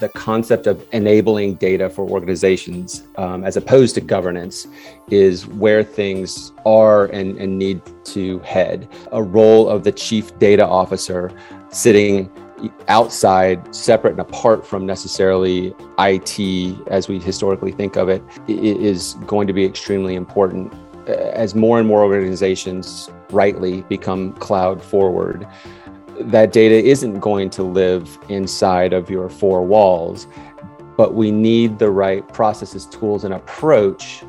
the concept of enabling data for organizations um, as opposed to governance is where things are and, and need to head. A role of the chief data officer sitting outside, separate and apart from necessarily IT as we historically think of it, is going to be extremely important as more and more organizations rightly become cloud forward that data isn't going to live inside of your four walls, but we need the right processes, tools, and approach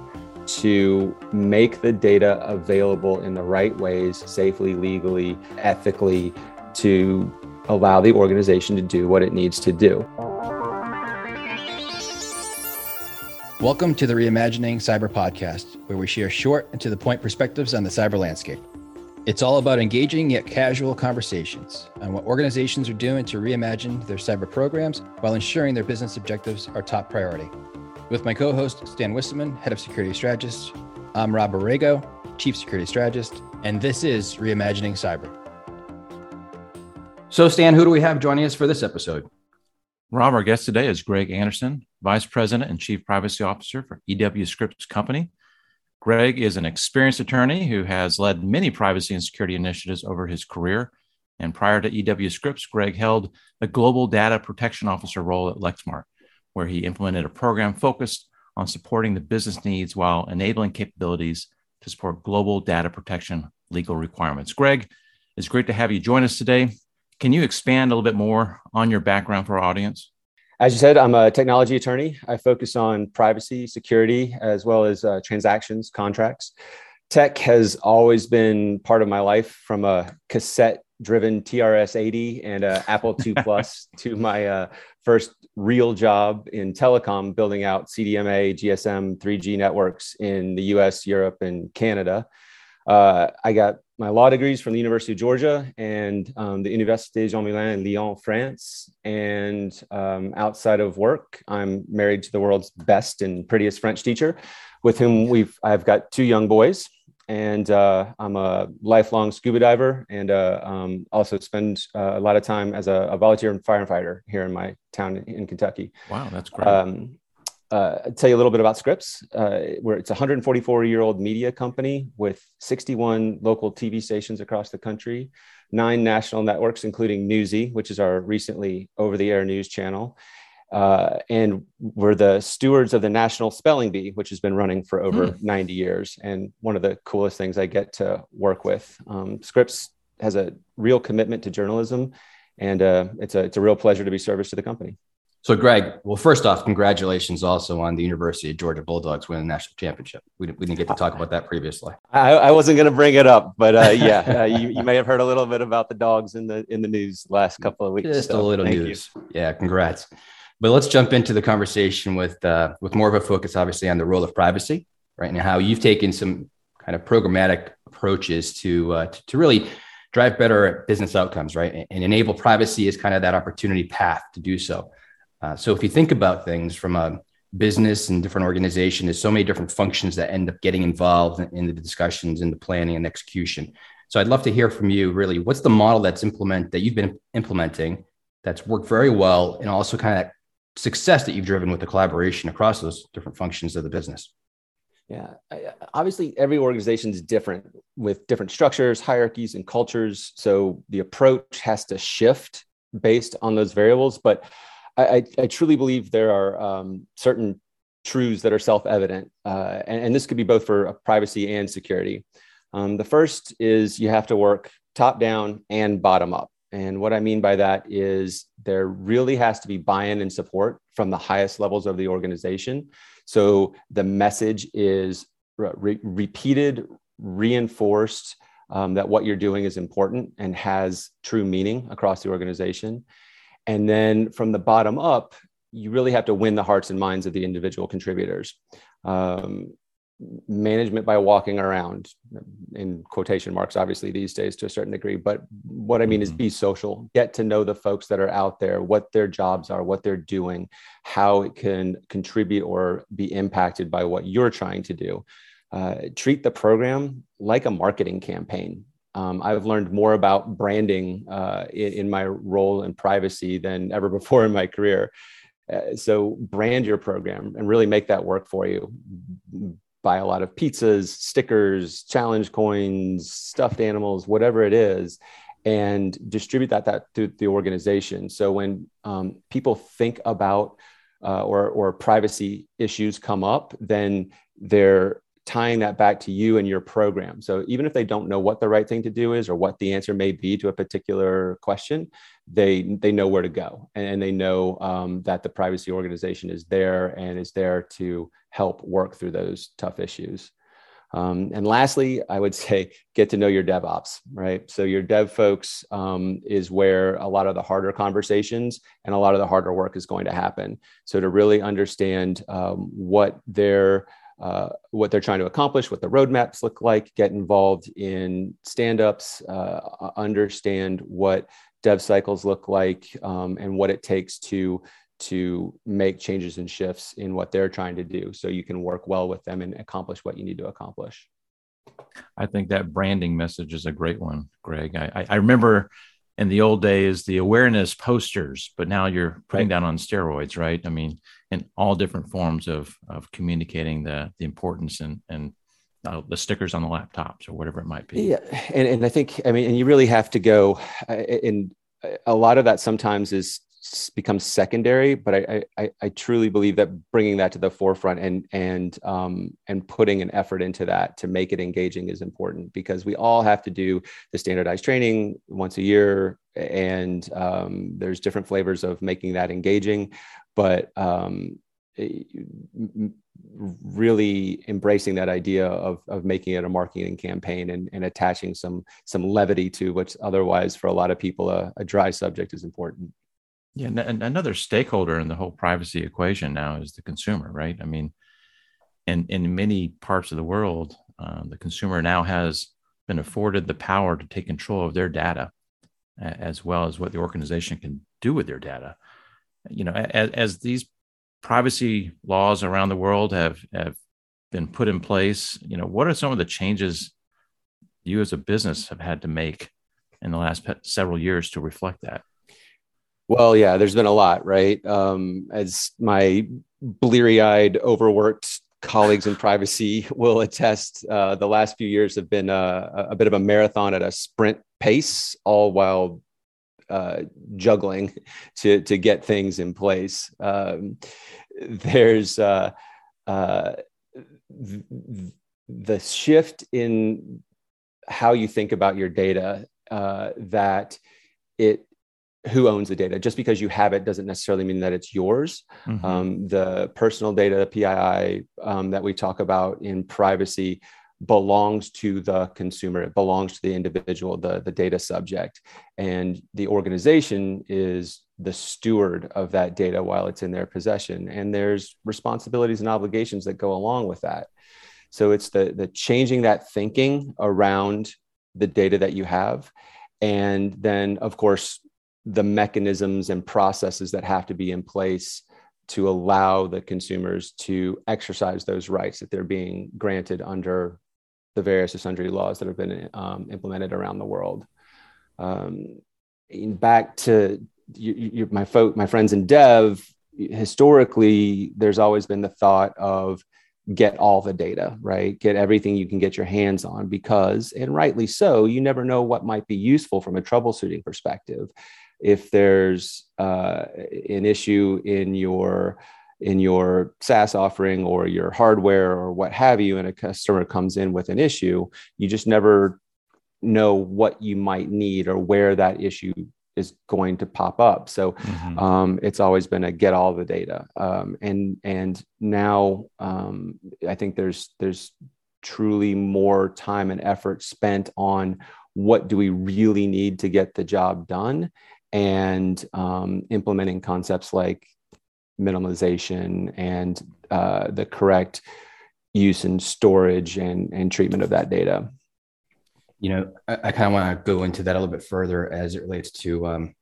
to make the data available in the right ways, safely, legally, ethically, to allow the organization to do what it needs to do. Welcome to the Reimagining Cyber podcast, where we share short and to the point perspectives on the cyber landscape. It's all about engaging yet casual conversations on what organizations are doing to reimagine their cyber programs while ensuring their business objectives are top priority. With my co host, Stan Wisseman, Head of Security Strategist, I'm Rob Aragao, Chief Security Strategist, and this is Reimagining Cyber. So, Stan, who do we have joining us for this episode? Rob, our guest today is Greg Anderson, Vice President and Chief Privacy Officer for EW Scripps Company. Greg is an experienced attorney who has led many privacy and security initiatives over his career. And prior to EW Scripps, Greg held the Global Data Protection Officer role at Lexmark, where he implemented a program focused on supporting the business needs while enabling capabilities to support global data protection legal requirements. Greg, it's great to have you join us today. Can you expand a little bit more on your background for our audience? As you said, I'm a technology attorney. I focus on privacy, security, as well as uh, transactions, contracts. Tech has always been part of my life from a cassette driven TRS 80 and a Apple II Plus to my uh, first real job in telecom, building out CDMA, GSM, 3G networks in the US, Europe, and Canada. Uh, I got my law degrees from the University of Georgia and um, the Université Jean Moulin in Lyon, France. And um, outside of work, I'm married to the world's best and prettiest French teacher, with whom we've I've got two young boys. And uh, I'm a lifelong scuba diver, and uh, um, also spend uh, a lot of time as a, a, volunteer firefighter here in my town in Kentucky. Wow, that's great. Uh, I'll tell you a little bit about Scripps, uh, where it's a 144 year old media company with 61 local TV stations across the country, nine national networks, including Newsy, which is our recently over the air news channel. Uh, and we're the stewards of the National Spelling Bee, which has been running for over mm. 90 years. And one of the coolest things I get to work with. Um, Scripps has a real commitment to journalism, and uh, it's, a, it's a real pleasure to be service to the company. So, Greg, well, first off, congratulations also on the University of Georgia Bulldogs winning the national championship. We, we didn't get to talk about that previously. I, I wasn't going to bring it up, but uh, yeah, uh, you, you may have heard a little bit about the dogs in the in the news last couple of weeks. Just so, a little news. You. Yeah, congrats. But let's jump into the conversation with uh, with more of a focus, obviously, on the role of privacy, right, and how you've taken some kind of programmatic approaches to uh, to, to really drive better business outcomes, right, and enable privacy as kind of that opportunity path to do so. Uh, so if you think about things from a business and different organization, there's so many different functions that end up getting involved in, the discussions, in the planning and execution. So I'd love to hear from you. Really, what's the model that's implement that you've been implementing that's worked very well, and also kind of success that you've driven with the collaboration across those different functions of the business? Yeah, obviously, every organization is different with different structures, hierarchies, and cultures. So the approach has to shift based on those variables. But I, I, truly believe there are um, certain truths that are self-evident, uh, and, and, this could be both for privacy and security. Um, the first is you have to work top down and bottom up. And what I mean by that is there really has to be buy-in and support from the highest levels of the organization. So the message is re- repeated, reinforced um, that what you're doing is important and has true meaning across the organization. And then from the bottom up, you really have to win the hearts and minds of the individual contributors. Um, management by walking around in quotation marks obviously these days to a certain degree but what i mean is mm-hmm. be social get to know the folks that are out there what their jobs are what they're doing how it can contribute or be impacted by what you're trying to do uh, treat the program like a marketing campaign um, I've learned more about branding uh, in, in, my role in privacy than ever before in my career. Uh, so brand your program and really make that work for you. Buy a lot of pizzas, stickers, challenge coins, stuffed animals, whatever it is, and distribute that that through the organization. So when um, people think about uh, or or privacy issues come up, then they're tying that back to you and your program. So even if they don't know what the right thing to do is or what the answer may be to a particular question, they they know where to go and they know um, that the privacy organization is there and is there to help work through those tough issues. Um, and lastly, I would say get to know your DevOps, right? So your dev folks um, is where a lot of the harder conversations and a lot of the harder work is going to happen. So to really understand um, what their uh, what they're trying to accomplish, what the roadmaps look like, get involved in stand-ups, uh, understand what dev cycles look like, um, and what it takes to to make changes and shifts in what they're trying to do, so you can work well with them and accomplish what you need to accomplish. I think that branding message is a great one, Greg. I, I remember in the old days the awareness posters, but now you're putting right. down on steroids, right? I mean, in all different forms of of communicating the the importance and and uh, the stickers on the laptops or whatever it might be. Yeah, and and I think I mean, and you really have to go, and a lot of that sometimes is becomes secondary but I, I i truly believe that bringing that to the forefront and and um and putting an effort into that to make it engaging is important because we all have to do the standardized training once a year and um, there's different flavors of making that engaging but um really embracing that idea of, of making it a marketing campaign and, and attaching some some levity to what's otherwise for a lot of people a, a dry subject is important yeah, and another stakeholder in the whole privacy equation now is the consumer, right? I mean, in in many parts of the world, uh, the consumer now has been afforded the power to take control of their data, as well as what the organization can do with their data. You know, as, as these privacy laws around the world have have been put in place, you know, what are some of the changes you as a business have had to make in the last several years to reflect that? Well, yeah, there's been a lot, right? Um, as my bleary eyed, overworked colleagues in privacy will attest, uh, the last few years have been a, a, bit of a marathon at a sprint pace, all while uh, juggling to, to get things in place. Um, there's uh, uh the shift in how you think about your data uh, that it who owns the data. Just because you have it doesn't necessarily mean that it's yours. Mm-hmm. Um, the personal data, the PII, um, that we talk about in privacy belongs to the consumer. It belongs to the individual, the, the data subject. And the organization is the steward of that data while it's in their possession. And there's responsibilities and obligations that go along with that. So it's the, the changing that thinking around the data that you have. And then, of course, the mechanisms and processes that have to be in place to allow the consumers to exercise those rights that they're being granted under the various sundry laws that have been um, implemented around the world. Um, back to you, you, my folk, my friends in dev, historically, there's always been the thought of get all the data, right? Get everything you can get your hands on because, and rightly so, you never know what might be useful from a troubleshooting perspective if there's uh, an issue in your in your SaaS offering or your hardware or what have you, and a customer comes in with an issue, you just never know what you might need or where that issue is going to pop up. So mm-hmm. um, it's always been a get all the data, um, and and now um, I think there's there's truly more time and effort spent on what do we really need to get the job done and um, implementing concepts like minimalization and uh, the correct use and storage and, and treatment of that data. You know, I, I kind of want to go into that a little bit further as it relates to um,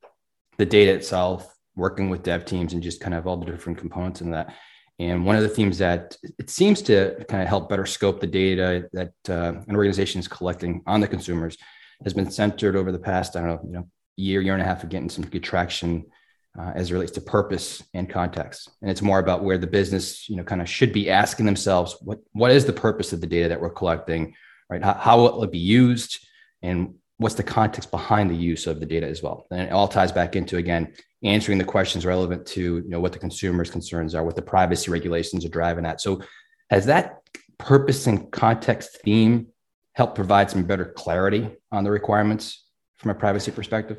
the data itself, working with dev teams, and just kind of all the different components in that. And one of the themes that it seems to kind of help better scope the data that uh, an organization is collecting on the consumers has been centered over the past, I don't know, you know, year, year and a half of getting some good traction uh, as it relates to purpose and context. And it's more about where the business, you know, kind of should be asking themselves, what, what is the purpose of the data that we're collecting, right? How, how will it be used? And what's the context behind the use of the data as well? And it all ties back into, again, answering the questions relevant to, you know, what the consumer's concerns are, what the privacy regulations are driving at. So has that purpose and context theme helped provide some better clarity on the requirements from a privacy perspective?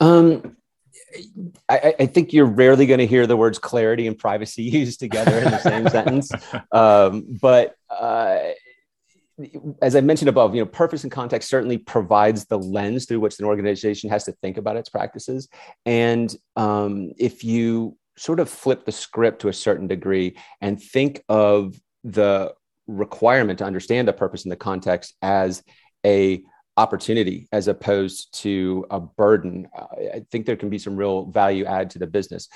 Um, I, I, think you're rarely going to hear the words clarity and privacy used together in the same sentence. Um, but uh, as I mentioned above, you know, purpose and context certainly provides the lens through which an organization has to think about its practices. And um, if you sort of flip the script to a certain degree and think of the requirement to understand the purpose and the context as a opportunity as opposed to a burden. I think there can be some real value add to the business.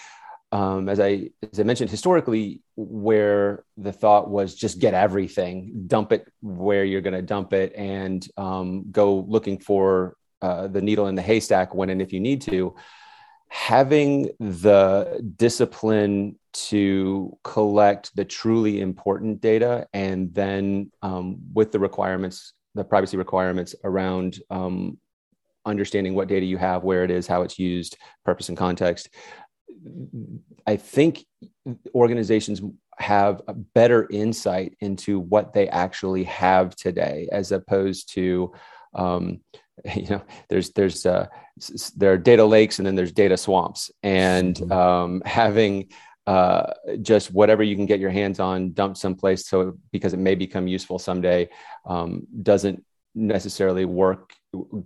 Um, as I as I mentioned historically, where the thought was just get everything, dump it where you're going to dump it, and um, go looking for uh, the needle in the haystack when and if you need to. Having the discipline to collect the truly important data and then um, with the requirements the privacy requirements around um, understanding what data you have, where it is, how it's used, purpose and context. I think organizations have a better insight into what they actually have today, as opposed to, um, you know, there's there's uh, there are data lakes and then there's data swamps, and mm-hmm. um, having uh, just whatever you can get your hands on, dump someplace so because it may become useful someday, um, doesn't necessarily work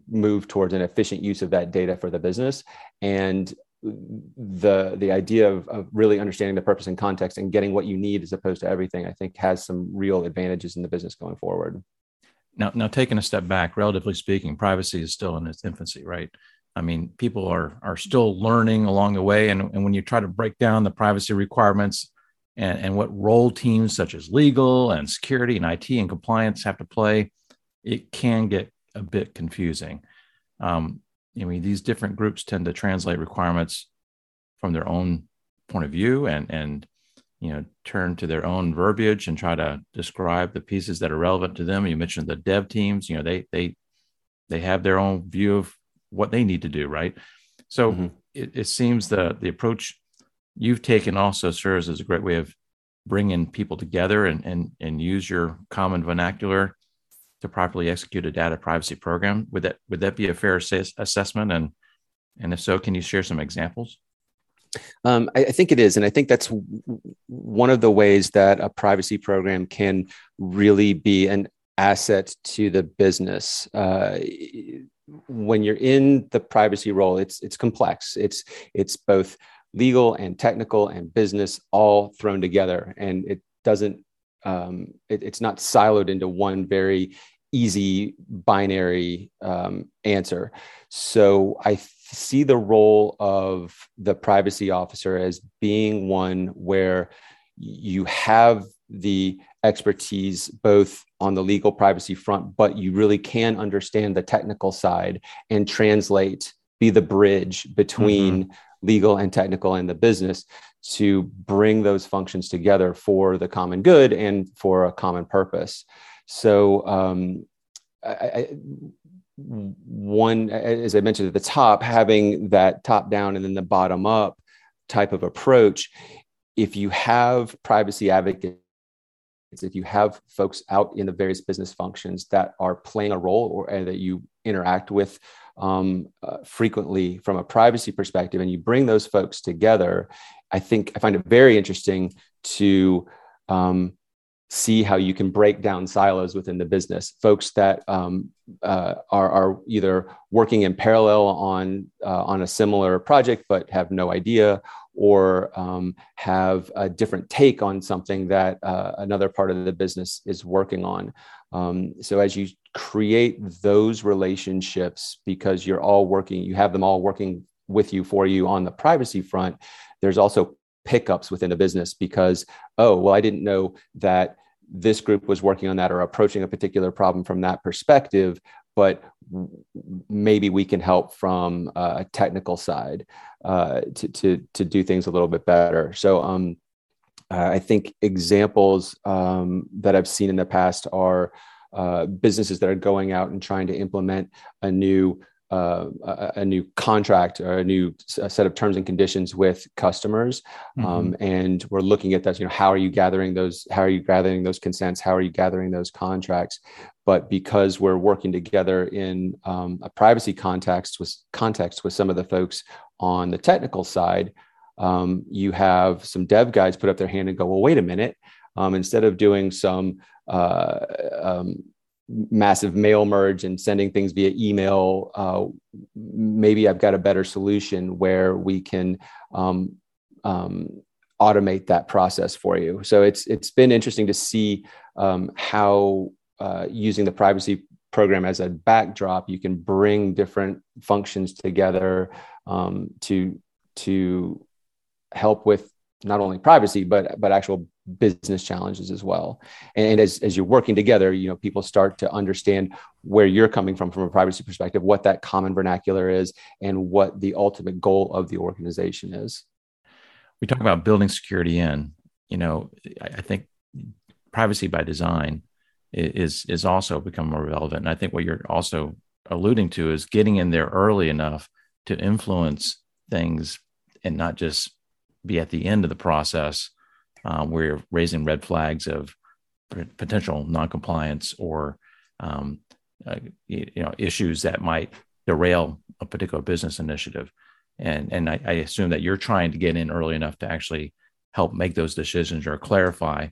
move towards an efficient use of that data for the business. And the the idea of, of really understanding the purpose and context and getting what you need as opposed to everything i think has some real advantages in the business going forward. Now now taking a step back relatively speaking privacy is still in its infancy right I mean, people are are still learning along the way, and, and when you try to break down the privacy requirements and, and what role teams such as legal and security and IT and compliance have to play, it can get a bit confusing. Um, I mean, these different groups tend to translate requirements from their own point of view and and you know turn to their own verbiage and try to describe the pieces that are relevant to them. You mentioned the dev teams, you know, they they they have their own view of what they need to do, right? So mm-hmm. it, it seems the the approach you've taken also serves as a great way of bringing people together and and and use your common vernacular to properly execute a data privacy program. Would that would that be a fair assess- assessment? And and if so, can you share some examples? Um, I, I, think it is, and I think that's w- one of the ways that a privacy program can really be an asset to the business. Uh, when you're in the privacy role, it's it's complex. It's it's both legal and technical and business all thrown together, and it doesn't. Um, it, it's not siloed into one very easy binary um, answer. So I th- see the role of the privacy officer as being one where you have the expertise both on the legal privacy front, but you really can understand the technical side and translate, be the bridge between mm-hmm. legal and technical and the business to bring those functions together for the common good and for a common purpose. So, um, I, I, one, as I mentioned at the top, having that top down and then the bottom up type of approach, if you have privacy advocates if you have folks out in the various business functions that are playing a role or that you interact with um, uh, frequently from a privacy perspective and you bring those folks together i think i find it very interesting to um, see how you can break down silos within the business folks that um, uh, are, are, either working in parallel on uh, on a similar project but have no idea or um, have a different take on something that uh, another part of the business is working on. Um, so as you create those relationships, because you're all working, you have them all working with you for you on the privacy front, there's also pickups within the business because, oh, well, I didn't know that this group was working on that or approaching a particular problem from that perspective but maybe we can help from a technical side uh, to, to, to do things a little bit better. So um, I think examples um, that I've seen in the past are uh, businesses that are going out and trying to implement a new uh, a, a, new contract or a new set of terms and conditions with customers. Mm-hmm. um, and we're looking at that you know how are you gathering those how are you gathering those consents? How are you gathering those contracts? But because we're working together in um, a privacy context with context with some of the folks on the technical side um, you have some dev guys put up their hand and go well wait a minute. Um, instead of doing some uh, um, massive mail merge and sending things via email, uh, maybe I've got a better solution where we can um, um, automate that process for you. So it's it's been interesting to see um, how uh, using the privacy program as a backdrop, you can bring different functions together um, to to help with not only privacy but but actual business challenges as well. And as, as you're working together you know people start to understand where you're coming from from a privacy perspective what that common vernacular is and what the ultimate goal of the organization is. We talk about building security in you know i think privacy by design is is also become more relevant. And i think what you're also alluding to is getting in there early enough to influence things and not just be at the end of the process where you're raising red flags of potential noncompliance or um, uh, you know issues that might derail a particular business initiative. And and I, I, assume that you're trying to get in early enough to actually help make those decisions or clarify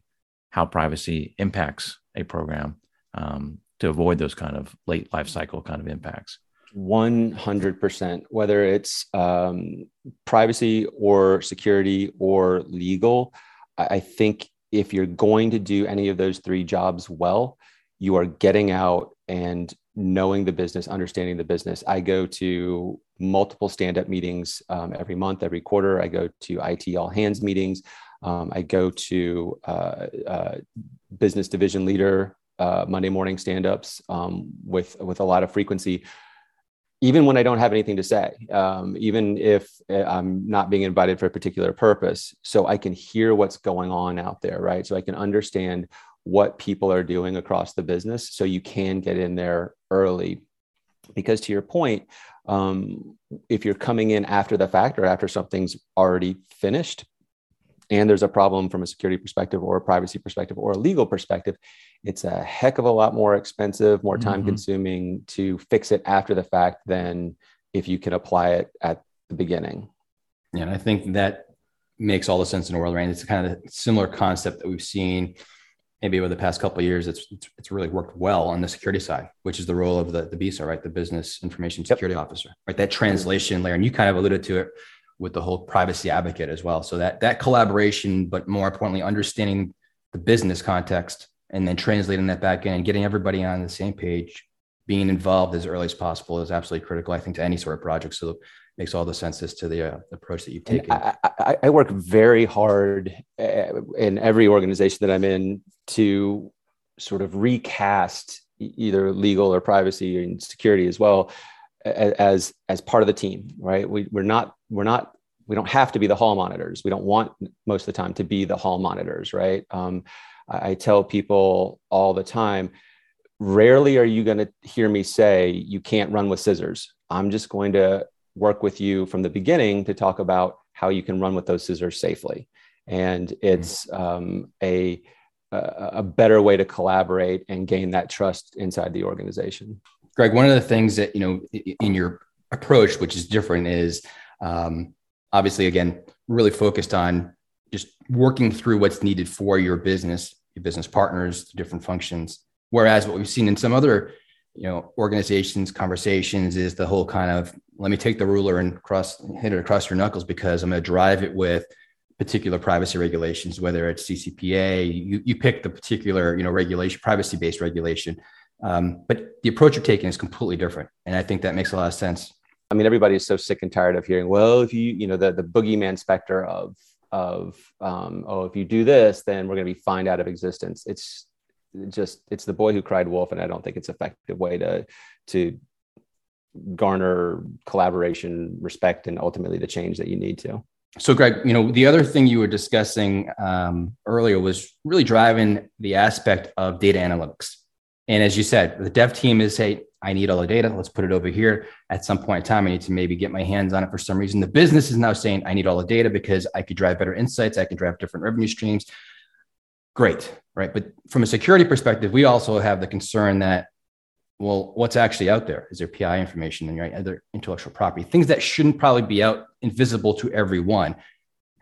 how privacy impacts a program um, to avoid those kind of late life cycle kind of impacts. 100% whether it's um, privacy or security or legal I think if you're going to do any of those three jobs well, you are getting out and knowing the business, understanding the business. I go to multiple stand up meetings um, every month, every quarter. I go to IT all hands meetings. Um, I go to uh, uh, business division leader uh, Monday morning stand ups um, with, with a lot of frequency even when I don't have anything to say, um, even if eh, I'm not being invited for a particular purpose. So I can hear what's going on out there, right? So I can understand what people are doing across the business. So you can get in there early. Because to your point, um, if you're coming in after the fact or after something's already finished, and there's a problem from a security perspective or a privacy perspective or a legal perspective, it's a heck of a lot more expensive, more time mm-hmm. consuming to fix it after the fact than if you can apply it at the beginning. Yeah, and I think that makes all the sense in the world, right? It's kind of a similar concept that we've seen maybe over the past couple of years. It's, it's, it's really worked well on the security side, which is the role of the the BISO, right? The Business Information Security yep. Officer, right? That translation layer, and you kind of alluded to it with the whole privacy advocate as well. So that that collaboration, but more importantly, understanding the business context and then translating that back in and getting everybody on the same page, being involved as early as possible is absolutely critical, I think, to any sort of project. So it makes all the sense as to the uh, approach that you've taken. I, I, I, work very hard uh, in every organization that I'm in to sort of recast either legal or privacy and security as well as as part of the team right we, we're not we're not we don't have to be the hall monitors. We don't want most of the time to be the hall monitors right? Um, I, I tell people all the time rarely are you going to hear me say you can't run with scissors. I'm just going to work with you from the beginning to talk about how you can run with those scissors safely. And it's um, a a better way to collaborate and gain that trust inside the organization. Greg one of the things that you know in your approach which is different is um, obviously again really focused on just working through what's needed for your business your business partners different functions. Whereas what we've seen in some other you know organizations conversations is the whole kind of let me take the ruler and cross hit it across your knuckles because i'm going to drive it with particular privacy regulations whether it's ccpa you, you pick the particular you know regulation privacy based regulation. Um, but the approach you're taking is completely different and i think that makes a lot of sense I mean, everybody is so sick and tired of hearing, well, if you, you know, the, the boogeyman specter of, of, um, oh, if you do this, then we're going to be fined out of existence. It's just, it's the boy who cried wolf. And I don't think it's an effective way to, to garner collaboration, respect, and ultimately the change that you need to. So, Greg, you know, the other thing you were discussing um, earlier was really driving the aspect of data analytics. And as you said, the dev team is, hey, I need all the data. Let's put it over here. At some point in time, I need to maybe get my hands on it for some reason. The business is now saying, I need all the data because I could drive better insights. I can drive different revenue streams. Great, right? But from a security perspective, we also have the concern that well, what's actually out there? Is there PI information and right, other intellectual property, things that shouldn't probably be out invisible to everyone.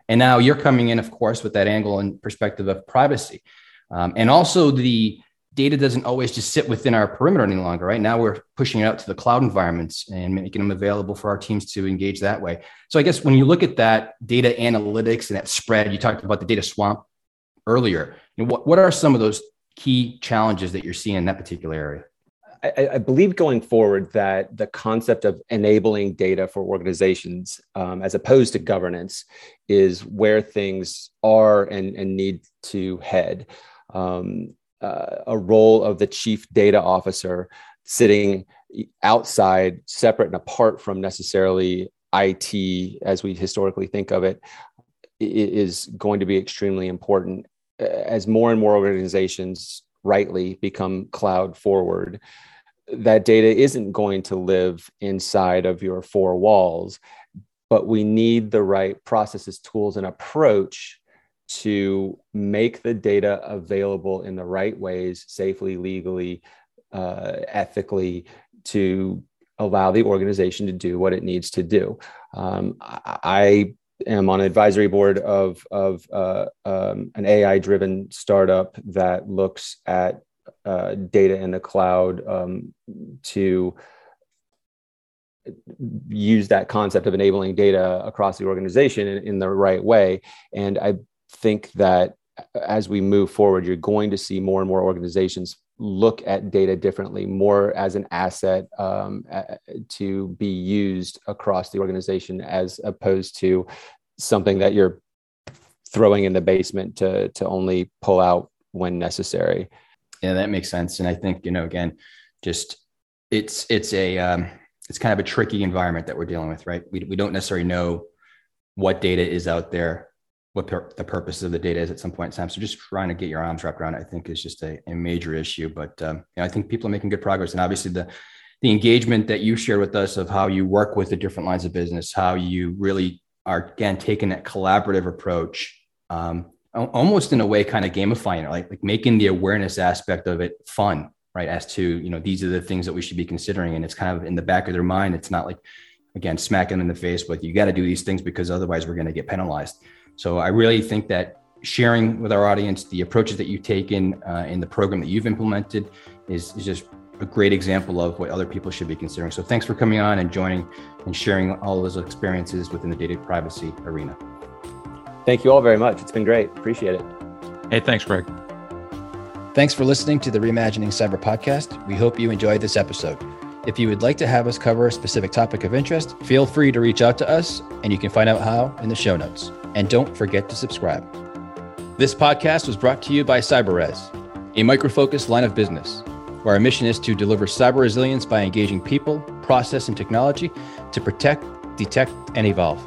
And now you're coming in, of course, with that angle and perspective of privacy. Um, and also the data doesn't always just sit within our perimeter any longer, right? Now we're pushing it out to the cloud environments and making them available for our teams to engage that way. So I guess when you look at that data analytics and that spread, you talked about the data swamp earlier. What, what are some of those key challenges that you're seeing in that particular area? I, I, believe going forward that the concept of enabling data for organizations um, as opposed to governance is where things are and, and need to head. Um, uh, a role of the chief data officer sitting outside, separate and apart from necessarily IT as we historically think of it, is going to be extremely important as more and more organizations rightly become cloud forward. That data isn't going to live inside of your four walls, but we need the right processes, tools, and approach to make the data available in the right ways, safely, legally, uh, ethically, to allow the organization to do what it needs to do. Um, I am on an advisory board of, of uh, um, an AI driven startup that looks at uh, data in the cloud um, to use that concept of enabling data across the organization in, in, the right way. And I think that as we move forward, you're going to see more and more organizations look at data differently, more as an asset um, to be used across the organization as opposed to something that you're throwing in the basement to, to only pull out when necessary yeah, that makes sense. And I think, you know, again, just it's, it's a, um, it's kind of a tricky environment that we're dealing with, right? We, we don't necessarily know what data is out there, what per- the purpose of the data is at some point in time. So just trying to get your arms wrapped around it, I think is just a, a major issue. But um, you know, I think people are making good progress. And obviously the, the engagement that you shared with us of how you work with the different lines of business, how you really are again taking that collaborative approach um, almost in a way kind of gamifying it, like, like making the awareness aspect of it fun, right? As to, you know, these are the things that we should be considering. And it's kind of in the back of their mind. It's not like, again, smacking them in the face, but you got to do these things because otherwise we're going to get penalized. So I really think that sharing with our audience the approaches that you've taken uh, in the program that you've implemented is, is just a great example of what other people should be considering. So thanks for coming on and joining and sharing all those experiences within the data privacy arena. Thank you all very much. It's been great. Appreciate it. Hey, thanks, Greg. Thanks for listening to the Reimagining Cyber podcast. We hope you enjoyed this episode. If you would like to have us cover a specific topic of interest, feel free to reach out to us, and you can find out how in the show notes. And don't forget to subscribe. This podcast was brought to you by CyberRes, a Micro Focus line of business, where our mission is to deliver cyber resilience by engaging people, process, and technology to protect, detect, and evolve.